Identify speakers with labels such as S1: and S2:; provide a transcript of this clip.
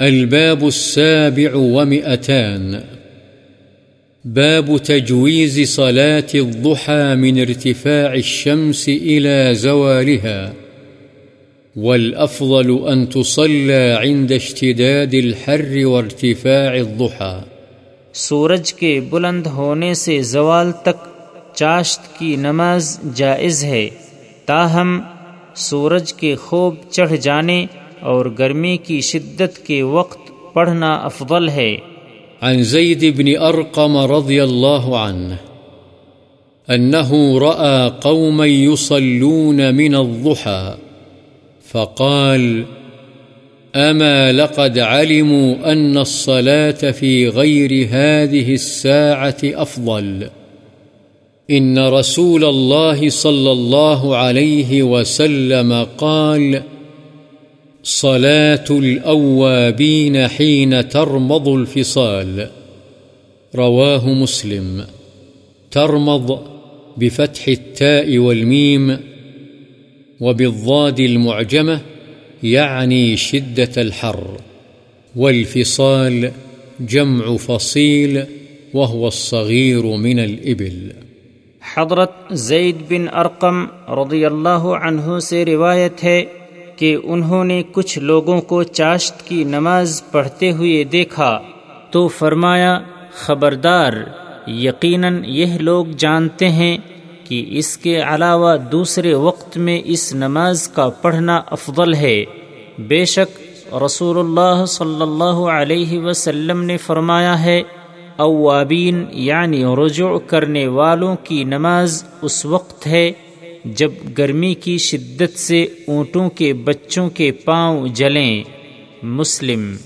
S1: الباب السابع ومئتان. باب تجويز صلاة الضحى من ارتفاع الشمس إلى زوالها. والأفضل أن تصلى عند اشتداد الحر وارتفاع الضحى.
S2: سورج کے بلند ہونے سے زوال تک چاشت کی نماز جائز ہے، تاہم، سورج کے خوب چڑھ جانے اور اور گرمی کی شدت کے وقت پڑھنا افضل ہے۔
S1: عن زيد بن أرقم رضي الله عنه أنه رأى قوما يصلون من الضحى، فقال أما لقد علموا أن الصلاة في غير هذه الساعة أفضل إن رسول الله صلى الله عليه وسلم قال صلاة الأوابين حين ترمض الفصال. رواه مسلم. ترمض بفتح التاء والميم وبالضاد المعجمة، يعني شدة الحر. والفصال جمع فصيل، وهو الصغير من الإبل.
S2: حضرت زید بن ارقم رضی اللہ عنہ سے روایت ہے کہ انہوں نے کچھ لوگوں کو چاشت کی نماز پڑھتے ہوئے دیکھا تو فرمایا، خبردار، یقیناً یہ لوگ جانتے ہیں کہ اس کے علاوہ دوسرے وقت میں اس نماز کا پڑھنا افضل ہے۔ بے شک، رسول اللہ صلی اللہ علیہ وسلم نے فرمایا ہے، اوابین یعنی رجوع کرنے والوں کی نماز اس وقت ہے جب گرمی کی شدت سے اونٹوں کے بچوں کے پاؤں جلیں مسلم